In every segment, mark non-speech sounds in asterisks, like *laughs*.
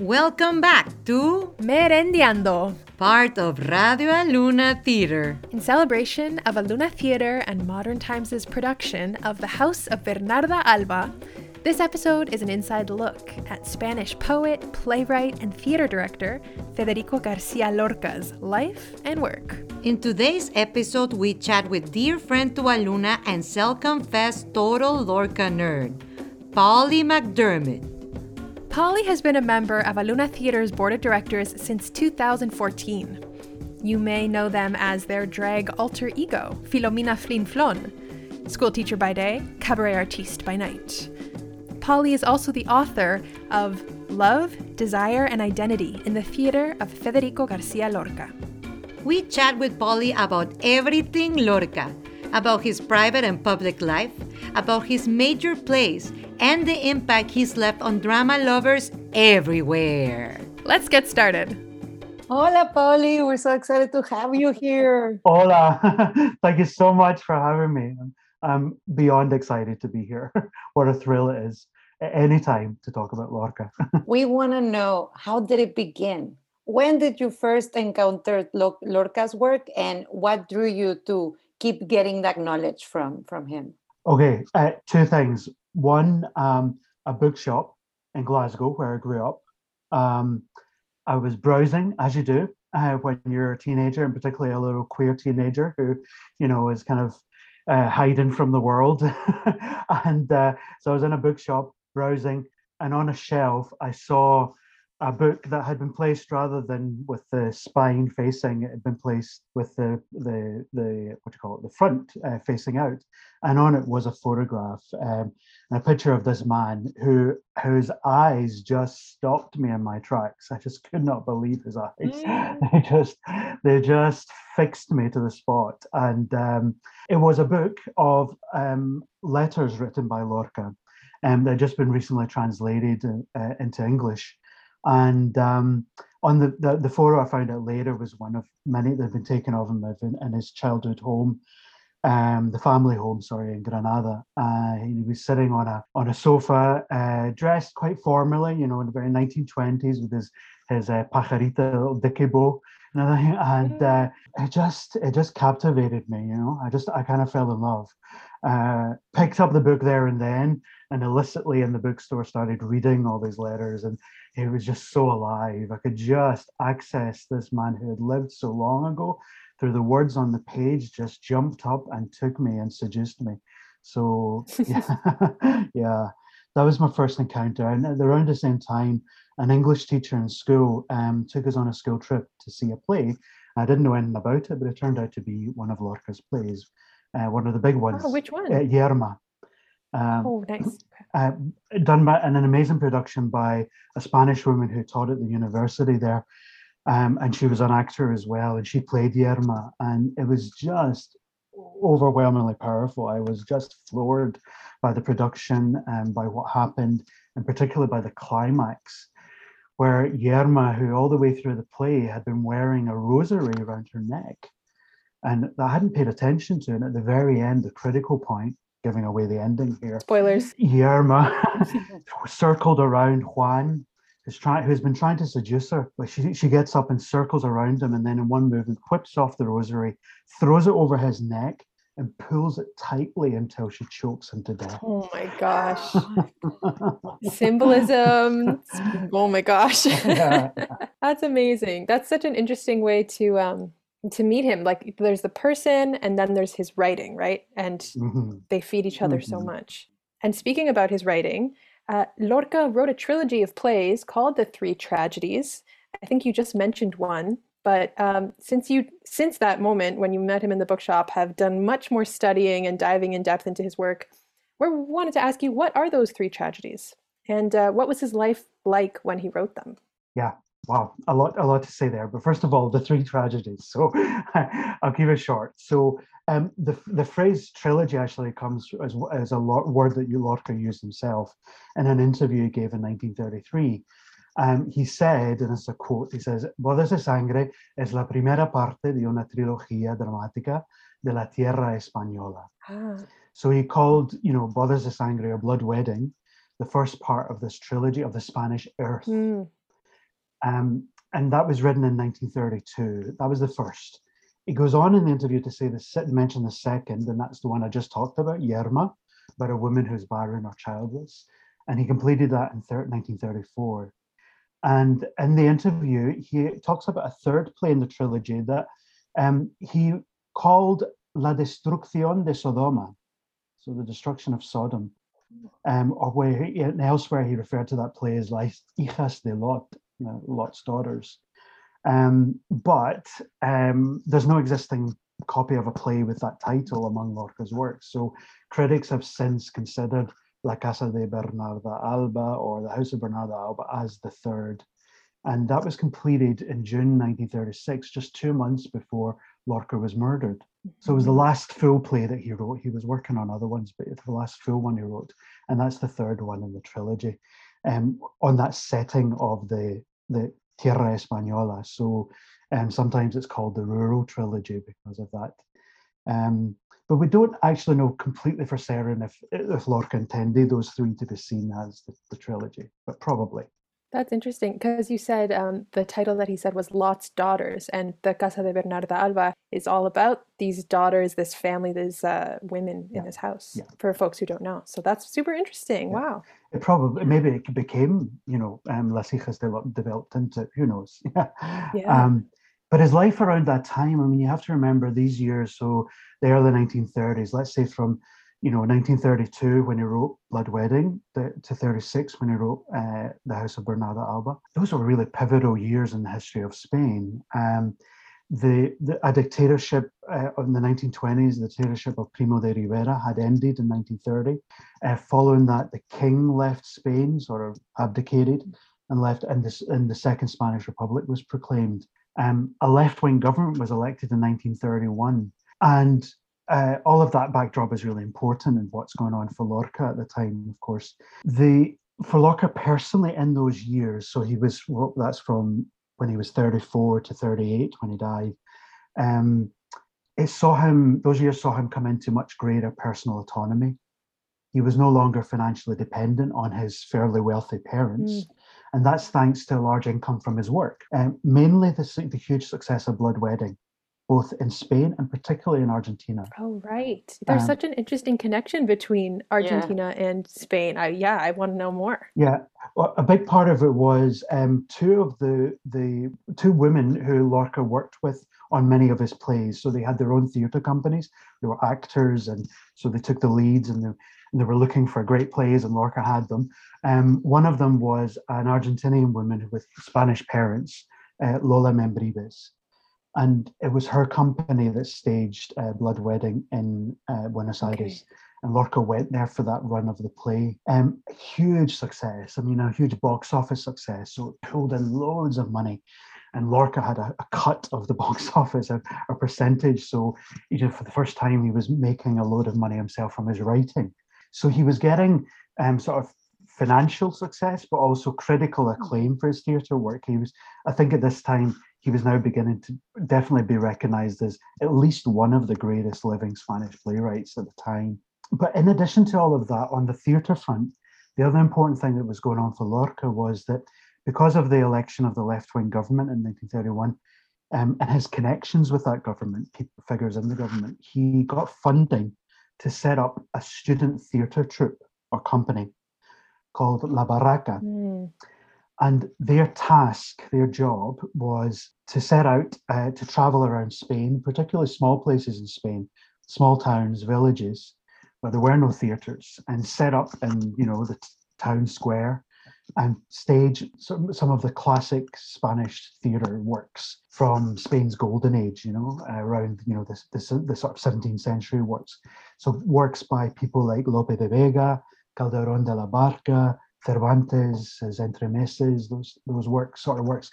Welcome back to Merendiando, part of Radio Aluna Theater. in celebration of Aluna Theater and Modern Times' production of The House of Bernarda Alba. This episode is an inside look at Spanish poet, playwright, and theater director Federico Garcia Lorca's life and work. In today's episode, we chat with dear friend to Aluna and self-confessed total Lorca nerd, Polly McDermott. Polly has been a member of Aluna Theater's board of directors since 2014. You may know them as their drag alter ego, Filomena Flin Flon, school by day, cabaret artiste by night. Polly is also the author of Love, Desire, and Identity in the Theater of Federico Garcia Lorca. We chat with Polly about everything Lorca, about his private and public life, about his major plays, and the impact he's left on drama lovers everywhere. Let's get started. Hola, Polly. We're so excited to have you here. Hola. *laughs* Thank you so much for having me. I'm, I'm beyond excited to be here. *laughs* what a thrill it is any time to talk about Lorca. *laughs* We want to know how did it begin? When did you first encounter Lorca's work and what drew you to keep getting that knowledge from, from him? okay, uh, two things. One, um, a bookshop in Glasgow where I grew up. Um, I was browsing, as you do, uh, when you're a teenager, and particularly a little queer teenager who, you know, is kind of uh, hiding from the world. *laughs* and uh, so I was in a bookshop browsing, and on a shelf, I saw a book that had been placed rather than with the spine facing, it had been placed with the the the what do you call it, the front uh, facing out, and on it was a photograph um, and a picture of this man who whose eyes just stopped me in my tracks. I just could not believe his eyes. *laughs* They just they just fixed me to the spot, and um, it was a book of um, letters written by Lorca. Um, had just been recently translated uh, into English, and um, on the, the the photo I found out later was one of many that had been taken of him in, in his childhood home, um, the family home, sorry, in Granada. Uh, he was sitting on a on a sofa, uh, dressed quite formally, you know, in the very 1920s with his his uh, pajarita little bow and everything, and uh, it just it just captivated me, you know. I just I kind of fell in love. Uh, picked up the book there and then, and illicitly in the bookstore started reading all these letters, and it was just so alive. I could just access this man who had lived so long ago through the words on the page, just jumped up and took me and seduced me. So *laughs* yeah, *laughs* yeah, that was my first encounter. And at around the same time, an English teacher in school um, took us on a school trip to see a play. I didn't know anything about it, but it turned out to be one of Lorca's plays, uh, one of the big ones. Oh, which one? Uh, Yerma. Um, oh, nice. uh, done by and an amazing production by a Spanish woman who taught at the university there, um, and she was an actor as well, and she played Yerma, and it was just overwhelmingly powerful. I was just floored by the production and by what happened, and particularly by the climax, where Yerma, who all the way through the play had been wearing a rosary around her neck, and I hadn't paid attention to, and at the very end, the critical point, giving away the ending here, Spoilers. Yerma *laughs* circled around Juan, who's trying, who's been trying to seduce her. But she she gets up and circles around him, and then in one movement whips off the rosary, throws it over his neck, and pulls it tightly until she chokes him to death. Oh my gosh. *laughs* Symbolism. *laughs* Oh my gosh. That's amazing. That's such an interesting way to um to meet him. Like there's the person and then there's his writing, right? And Mhm. they feed each other so Mhm. much. And speaking about his writing, uh, Lorca wrote a trilogy of plays called The Three Tragedies. I think you just mentioned one, but um, since you since that moment when you met him in the bookshop have done much more studying and diving in depth into his work, we wanted to ask you what are those three tragedies, and uh, what was his life like when he wrote them? Wow, a lot, a lot to say there. But first of all, the three tragedies. So *laughs* I'll keep it short. So um, the the phrase trilogy actually comes as as a word that Lorca used himself in an interview he gave in 1933. Um, he said, and it's a quote, he says, Bodas de Sangre es la primera parte de una trilogía dramática de la tierra española. Ah, So he called, you know, Bodas de Sangre or Blood Wedding, the first part of this trilogy of the Spanish earth. mm, Um, and that was written in 1932. That was the first. He goes on in the interview to say the mention the second, and that's the one I just talked about, Yerma, about a woman who's barren or childless. And he completed that in 1934. And in the interview, he talks about a third play in the trilogy that um, he called La Destrucción de Sodoma, so the destruction of Sodom, um, or where he, elsewhere he referred to that play as like Hijas de Lot, you know, Lot's daughters. Um, but um, there's no existing copy of a play with that title among Lorca's works. So critics have since considered La Casa de Bernarda Alba or The House of Bernarda Alba as the third. And that was completed in June 1936, just two months before Lorca was murdered. So it was the mm-hmm. last full play that he wrote. He was working on other ones, but it's the last full one he wrote. And that's the third one in the trilogy um, on that setting of the, the Tierra Española. So um, sometimes it's called the rural trilogy because of that. Um, but we don't actually know completely for certain if, if Lorca intended those three to be seen as the, the trilogy, but probably. That's interesting because you said um, the title that he said was Lot's Daughters, and the Casa de Bernarda Alba is all about these daughters, this family, these uh, women yeah. in this house. Yeah. For folks who don't know, so that's super interesting. Yeah. Wow. It probably maybe it became you know um, Las Hijas developed into who knows. *laughs* yeah. Um, but his life around that time, I mean, you have to remember these years. So the early 1930s, let's say from you know 1932 when he wrote Blood Wedding to 36 when he wrote uh, The House of Bernarda Alba. Those were really pivotal years in the history of Spain. Um, the, the, a dictatorship uh, in the 1920s, the dictatorship of Primo de Rivera had ended in 1930. Uh, following that, the king left Spain, sort of abdicated, and left, and, this, and the Second Spanish Republic was proclaimed. Um, a left-wing government was elected in 1931, and uh, all of that backdrop is really important in what's going on for Lorca at the time, of course. The for Lorca personally in those years, so he was well, that's from when he was 34 to 38 when he died. Um, it saw him; those years saw him come into much greater personal autonomy. He was no longer financially dependent on his fairly wealthy parents. Mm. And that's thanks to a large income from his work, um, mainly the, the huge success of Blood Wedding, both in Spain and particularly in Argentina. Oh, right. There's um, such an interesting connection between Argentina yeah. and Spain. I, yeah, I want to know more. Yeah, well, a big part of it was um, two of the the two women who Lorca worked with on many of his plays. So they had their own theatre companies. They were actors, and so they took the leads and they, and they were looking for great plays, and Lorca had them. Um, one of them was an Argentinian woman with Spanish parents, uh, Lola Membrives and it was her company that staged uh, Blood Wedding in uh, Buenos Aires. Okay. And Lorca went there for that run of the play. Um, huge success. I mean, a huge box office success. So it pulled in loads of money. And Lorca had a, a cut of the *laughs* box office, a, a percentage. So, you know, for the first time, he was making a load of money himself from his writing. So he was getting um, sort of financial success, but also critical hmm. acclaim for his theatre work. He was, I think, at this time he was now beginning to definitely be recognized as at least one of the greatest living Spanish playwrights at the time. But in addition to all of that, on the theatre front, the other important thing that was going on for Lorca was that because of the election of the left wing government in 1931 um, and his connections with that government, figures in the government, he got funding to set up a student theatre troupe or company called La Barraca. Mm. And their task, their job was to set out uh, to travel around Spain, particularly small places in Spain, small towns, villages, where there were no theatres, and set up in you know the t- town square and stage some, some of the classic Spanish theatre works from Spain's golden age, you know, around you know this this the sort of 17th century works. So works by people like Lope de Vega, Calderón de la Barca, Cervantes, his Entremeses, those those works, sort of works,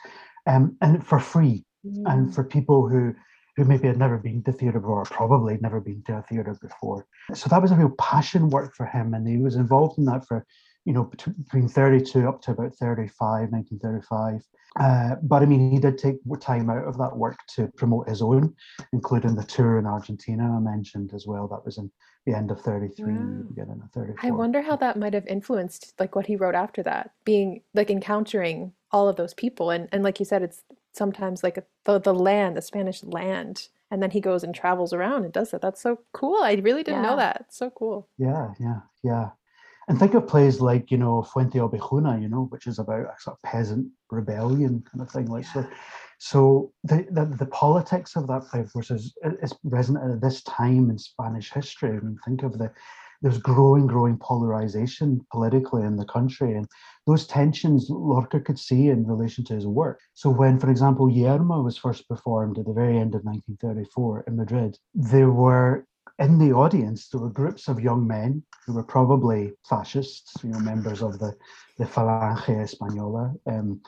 um, and for free, mm. and for people who who maybe had never been to theatre before, or probably never been to a theatre before. So that was a real passion work for him, and he was involved in that for you know, between 32 up to about 35, 1935. Uh, but I mean, he did take time out of that work to promote his own, including the tour in Argentina I mentioned as well. That was in the end of 33, wow. beginning of 34. I wonder how that might have influenced like what he wrote after that, being like encountering all of those people. And, and like you said, it's sometimes like the, the land, the Spanish land. And then he goes and travels around and does that. That's so cool. I really didn't yeah. know that. It's so cool. Yeah, yeah, yeah. And think of plays like, you know, Fuente Obejuna, you know, which is about a sort of peasant rebellion kind of thing. Like yeah. so so the, the, the politics of that play, of course, is, is resonant at this time in Spanish history. I mean, think of the there's growing, growing polarization politically in the country, and those tensions Lorca could see in relation to his work. So when, for example, Yerma was first performed at the very end of 1934 in Madrid, there were in the audience there were groups of young men who were probably fascists, you know, members of the the Falange Española. Um,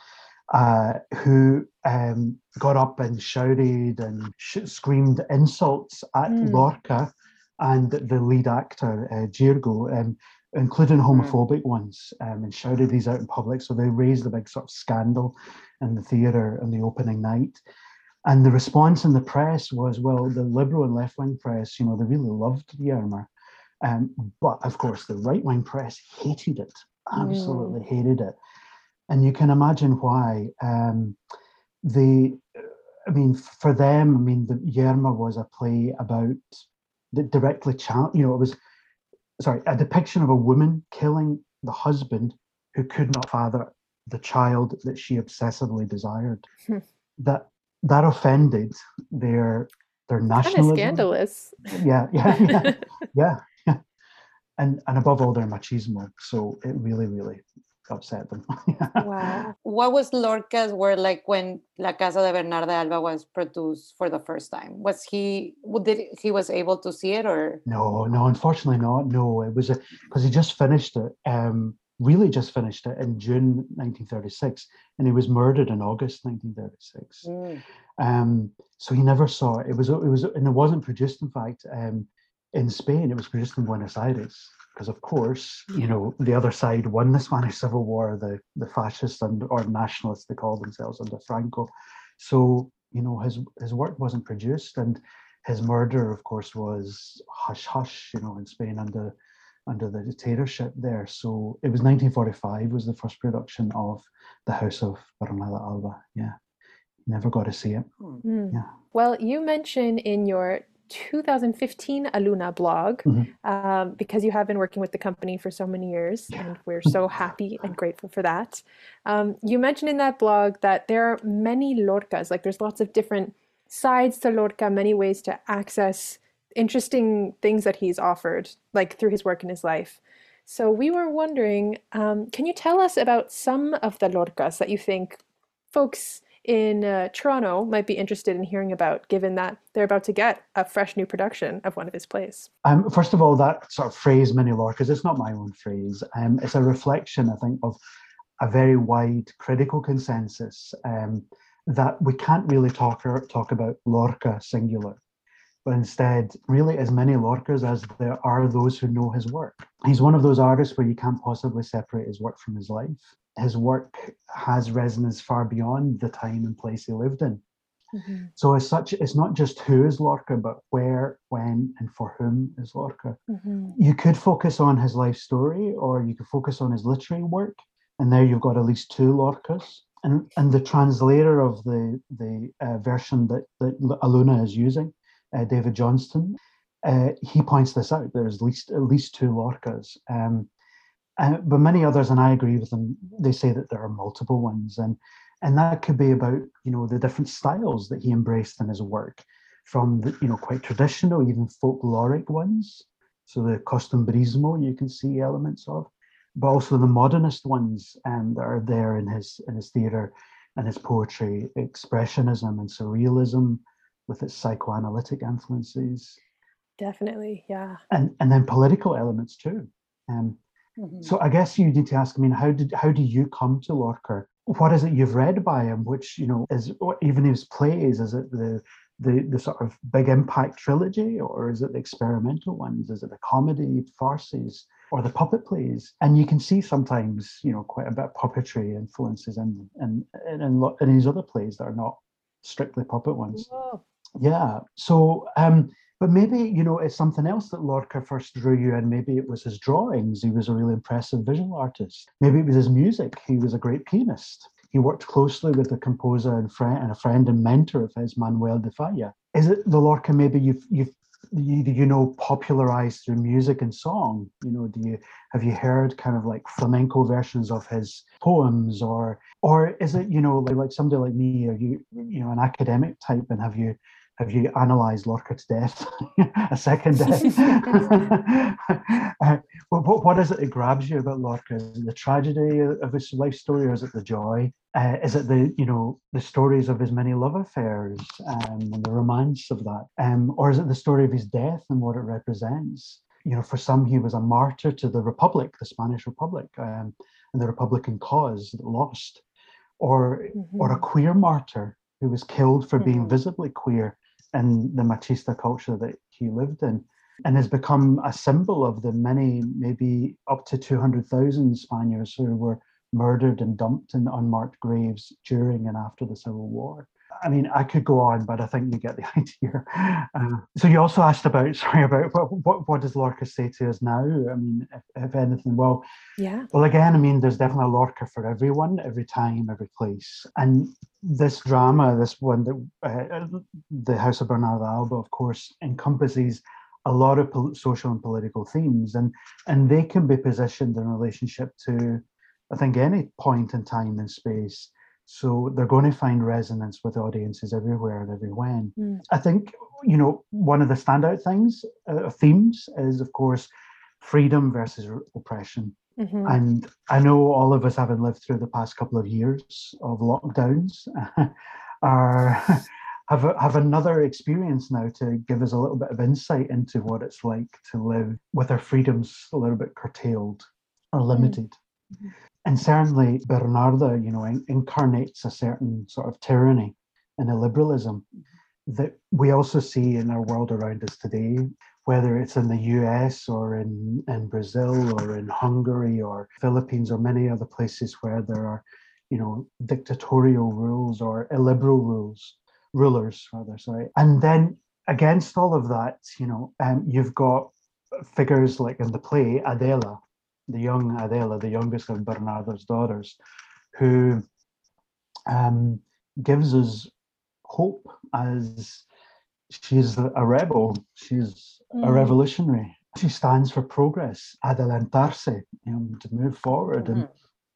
uh, who um, got up and shouted and sh- screamed insults at mm. Lorca and the lead actor, uh, Xirgu, um, including hmm. homophobic mm. ones, um, and shouted these out in public. So they raised a big sort of scandal in the theatre on the opening night. And the response in the press was, well, the liberal and left wing press, you know, they really loved Yerma. Um, but of course, the right wing press hated it, absolutely mm. hated it and you can imagine why. Um, the, I mean, for them, I mean, the Yerma was a play about the directly challenge. You know, it was sorry a depiction of a woman killing the husband who could not father the child that she obsessively desired. Hmm. that that offended their their nationalism. Kind of scandalous. Yeah, yeah, yeah, *laughs* yeah, yeah, and and above all, their machismo. So it really, really upset them. *laughs* wow. What was Lorca's word like when La Casa de Bernarda Alba was produced for the first time? Was he did he was able to see it or no, no, unfortunately not. No, it was because he just finished it. Um, really just finished it in June 1936, and he was murdered in August 1936. Mm. Um, so he never saw it. It was it was and it wasn't produced, in fact, um, in Spain. It was produced in Buenos Aires because of course, you know, the other side won the Spanish Civil War, the, the fascists and or nationalists they called themselves under Franco. So, you know, his his work wasn't produced and his murder, of course, was hush hush, you know, in Spain under under the dictatorship there. So it was 1945 was the first production of The House of Bernarda Alba. Yeah. Never got to see it. Mm. Yeah. Well, you mentioned in your 2015 Aluna blog mm-hmm. um, because you have been working with the company for so many years, and we're so *laughs* happy and grateful for that. Um, you mentioned in that blog that there are many Lorcas, like there's lots of different sides to Lorca, many ways to access interesting things that he's offered, like through his work in his life. So we were wondering, um, can you tell us about some of the Lorcas that you think folks in uh, Toronto might be interested in hearing about, given that they're about to get a fresh new production of one of his plays? Um, first of all, that sort of phrase, mini Lorcas, it's not my own phrase. Um, it's a reflection, I think, of a very wide critical consensus um, that we can't really talk talk about Lorca singular, but instead, really as many Lorcas as there are those who know his work. He's one of those artists where you can't possibly separate his work from his life his work has resonance far beyond the time and place he lived in. Mm-hmm. So, as such, it's not just who is Lorca, but where, when, and for whom is Lorca. Mm-hmm. You could focus on his life story, or you could focus on his literary work, and there you've got at least two Lorcas. And, and the translator of the the uh, version that, that Aluna is using, uh, David Johnston, uh, he points this out. There's at least at least two Lorcas. Um, uh, but many others, and I agree with them, they say that there are multiple ones, and and that could be about you know the different styles that he embraced in his work, from the you know quite traditional, even folkloric ones. So the costumbrismo you can see elements of, but also the modernist ones um, that are there in his in his theatre and his poetry, expressionism and surrealism with its psychoanalytic influences. Definitely, yeah. And and then political elements too. Um, Mm-hmm. So I guess you need to ask. I mean, how did how do you come to Lorca? What is it you've read by him? Which you know is even his plays? Is it the the the sort of big impact trilogy, or is it the experimental ones? Is it the comedy farces? or the puppet plays. And you can see sometimes, you know, quite a bit of puppetry influences in in in, in, in these other plays that are not strictly puppet ones. Oh. Yeah. So um but maybe you know it's something else that Lorca first drew you in. Maybe it was his drawings. He was a really impressive visual artist. Maybe it was his music. He was a great pianist. He worked closely with the composer and friend and a friend and mentor of his, Manuel de Falla. Is it the Lorca maybe you've you've you, you know popularized through music and song you know do you have you heard kind of like flamenco versions of his poems or or is it you know like, like somebody like me are you you know an academic type and have you have you analysed Lorca's death, *laughs* a second death? *laughs* *laughs* uh, what, what is it that grabs you about Lorca? Is it the tragedy of his life story, or is it the joy? Uh, is it the you know the stories of his many love affairs um, and the romance of that, um, or is it the story of his death and what it represents? You know, for some, he was a martyr to the Republic, the Spanish Republic, um, and the Republican cause that lost, or mm-hmm. or a mm-hmm. queer martyr who was killed for mm-hmm. being visibly queer in the machista culture that he lived in and has become a symbol of the many, maybe up to 200,000 Spaniards who were murdered and dumped in unmarked graves during and after the Civil War. I mean, I could go on, but I think you get the *laughs* idea. Uh, so you also asked about, *laughs* sorry, about what, what, what does Lorca say to us now? I mean, if, if, anything, well, yeah. Well, again, I mean, there's definitely a Lorca for everyone, every time, every place. And this drama, this one, that uh, the House of Bernarda Alba, of course, encompasses a lot of pol- social and political themes, and and they can be positioned in relationship to, I think, any point in time and space. So they're going to find resonance with audiences everywhere and everywhere. Mm. I think you know one of the standout things, uh, themes, is of course freedom versus oppression. Mm-hmm. And I know all of us, having lived through the past couple of years of lockdowns, *laughs* are *laughs* have a, have another experience now to give us a little bit of insight into what it's like to live with our freedoms a little bit curtailed or mm. limited. Mm-hmm. And certainly, Bernarda, you know, incarnates a certain sort of tyranny and a liberalism that we also see in our world around us today, whether it's in the US or in, in Brazil or in Hungary or Philippines or many other places where there are, you know, dictatorial rules or illiberal rules, rulers rather, sorry. And then against all of that, you know, um, you've got figures like in the play Adela, the young Adela, the youngest of Bernarda's daughters, who um, gives us hope as she's a rebel, she's mm. a revolutionary. She stands for progress, adelantarse, you know, to move forward mm-hmm. and,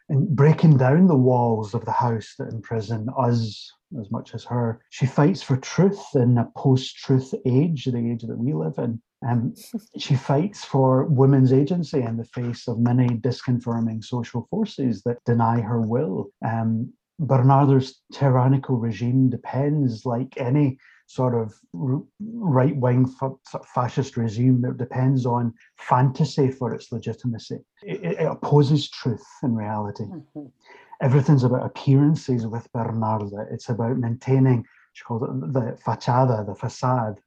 and breaking down the walls of the house that imprison us as much as her. She fights for truth in a post-truth age, the age that we live in. Um, *laughs* she fights for women's agency in the face of many disconfirming social forces that deny her will. Um, Bernarda's tyrannical regime depends, like any sort of right wing fascist regime, that depends on fantasy for its legitimacy. It, it opposes truth in reality. Mm-hmm. Everything's about appearances with Bernarda. It's about maintaining, she calls it the fachada, the facade,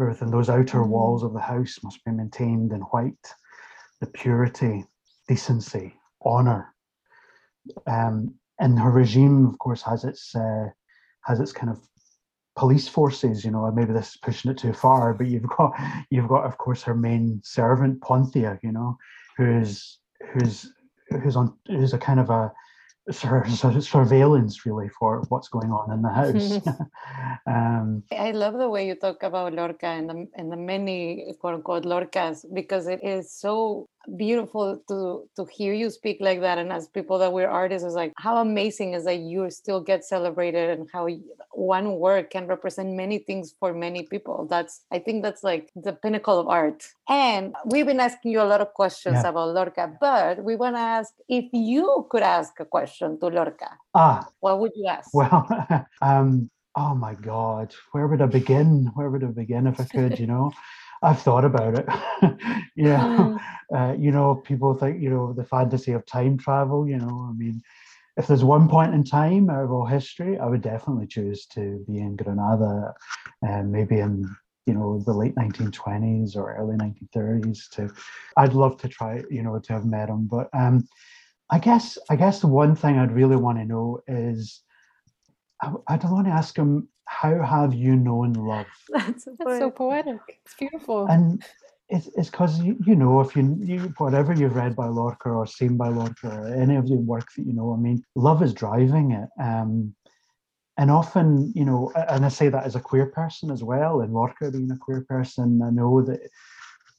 everything, those outer mm-hmm. walls of the house must be maintained in white, the purity, decency, honor. Um, and her regime, of course, has its uh, has its kind of police forces. You know, maybe this is pushing it too far, but you've got you've got, of course, her main servant Poncia. You know, who's who's who's on who's a kind of a surveillance really for what's going on in the house. *laughs* *laughs* um, I love the way you talk about Lorca and the, and the many quote unquote Lorcas because it is so beautiful to to hear you speak like that. And as people that we're artists is like how amazing is that you still get celebrated and how one work can represent many things for many people. That's i think that's like the pinnacle of art. And we've been asking you a lot of questions yeah. about lorca but we want to ask if you could ask a question to lorca ah. what would you ask? Well *laughs* um oh my god where would i begin? Where would i begin if i could you know *laughs* I've thought about it. *laughs* yeah, mm. *laughs* uh, you know, people think you know the fantasy of time travel. You know, I mean, if there's one point in time out of all history, I would definitely choose to be in Granada, and maybe in you know the late 1920s or early 1930s to i'd love to try you know to have met him but um i guess i guess the one thing i'd really want to know is I, I don't want to ask him how have you known love That's, *laughs* That's so poetic. It's beautiful. and it's it's because you, you know if you you whatever you've read by Lorca or seen by Lorca or any of the work that you know, I mean, love is driving it. Um, and often, you know, and I say that as a queer person as well, and Lorca being a queer person, I know that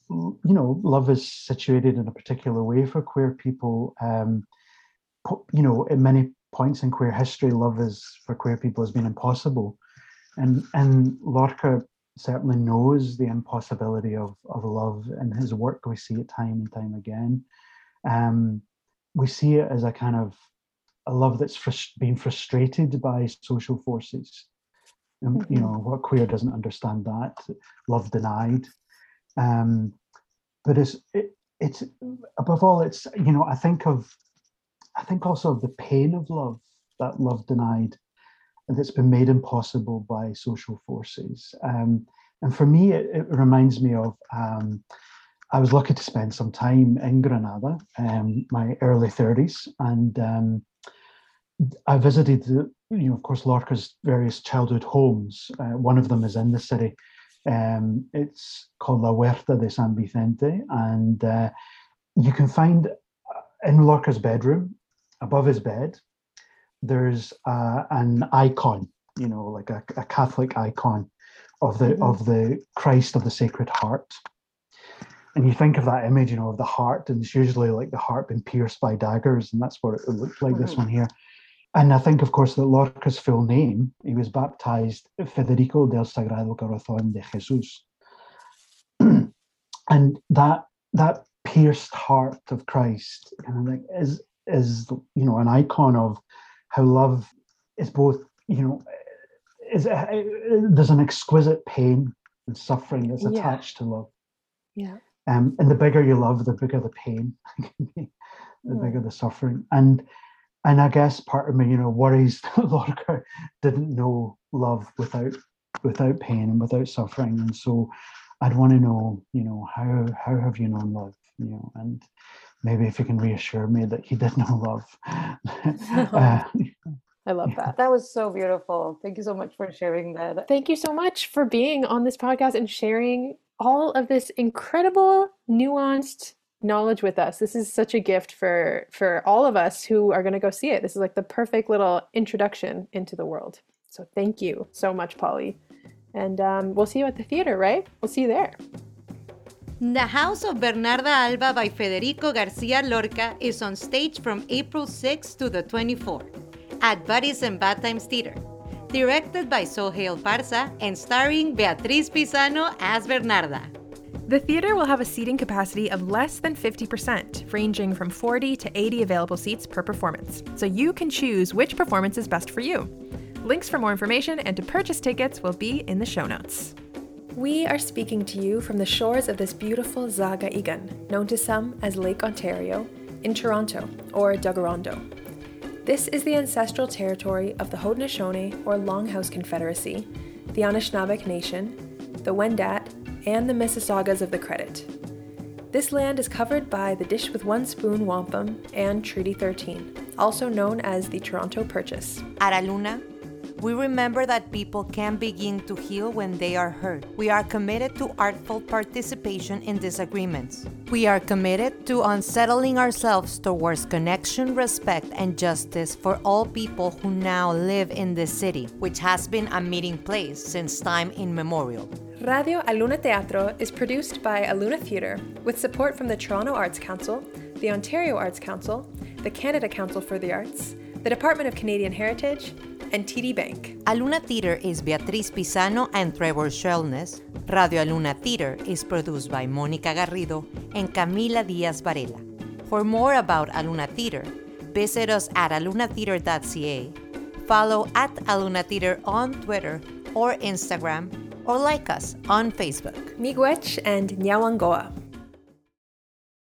you know love is situated in a particular way for queer people. Um, you know, at many points in queer history, love is for queer people has been impossible, and and Lorca certainly knows the impossibility of, of love in his work. We see it time and time again. Um, we see it as a kind of a love that's frus- being frustrated by social forces. And, You know, what queer doesn't understand that love denied. Um, but it's it, it's above all, it's you know, I think of I think also of the pain of love that love denied that's been made impossible by social forces. Um, and for me, it, it reminds me of um, I was lucky to spend some time in Granada, um, my early 30s, and um, I visited, the, you know, of course, Lorca's various childhood homes. Uh, one of them is in the city. Um, it's called La Huerta de San Vicente, and uh, you can find uh, in Lorca's bedroom, above his bed, there's uh, an icon, you know, like a, a Catholic icon of the Mhm. of the Christ of the Sacred Heart. And you think of that image, you know, of the heart, and it's usually like the heart being pierced by daggers, and that's what it looked like. This Mhm. one here, and I think, of course, that Lorca's full name, he was baptized Federico del Sagrado Corazón de Jesús, *clears throat* and that that pierced heart of Christ, kind of like is is you know an icon of how love is both you know is there's an exquisite pain and suffering that's Yeah. attached to love Yeah. um and the bigger you love the bigger the pain *laughs* the Mm. bigger the suffering and and i guess part of me you know worries *laughs* that lorca didn't know love without without pain and without suffering and so i'd want to know you know how how have you known love you know and maybe if you can reassure me that he did *laughs* know love *laughs* uh, I love that. That was so beautiful. Thank you so much for sharing that. Thank you so much for being on this podcast and sharing all of this incredible, nuanced knowledge with us. This is such a gift for for all of us who are going to go see it. This is like the perfect little introduction into the world. So thank you so much, Polly. And um, we'll see you at the theater, right? We'll see you there. The House of Bernarda Alba by Federico Garcia Lorca is on stage from April 6th to the 24th at Buddies in Bad Times Theater. Directed by Sohail Parsa and starring Beatriz Pisano as Bernarda. The theater will have a seating capacity of less than 50%, ranging from 40 to 80 available seats per performance. So you can choose which performance is best for you. Links for more information and to purchase tickets will be in the show notes. We are speaking to you from the shores of this beautiful Zaga Igan, known to some as Lake Ontario, in Toronto, or Tkaronto. This is the ancestral territory of the Haudenosaunee or Longhouse Confederacy, the Anishinaabeg Nation, the Wendat, and the Mississaugas of the Credit. This land is covered by the Dish with One Spoon Wampum and Treaty 13, also known as the Toronto Purchase. At Aluna, we remember that people can begin to heal when they are hurt. We are committed to artful participation in disagreements. We are committed to unsettling ourselves towards connection, respect, and justice for all people who now live in this city, which has been a meeting place since time immemorial. Radio Aluna Teatro is produced by Aluna Theatre with support from the Toronto Arts Council, the Ontario Arts Council, the Canada Council for the Arts, the Department of Canadian Heritage, and TD Bank. Aluna Theater is Beatriz Pisano and Trevor Schwellnus. Radio Aluna Theater is produced by Mónica Garrido and Camila Diaz Varela. For more about Aluna Theater, visit us at alunatheater.ca, follow at Aluna Theater on Twitter or Instagram, or like us on Facebook. Miigwech and Nyawangoa.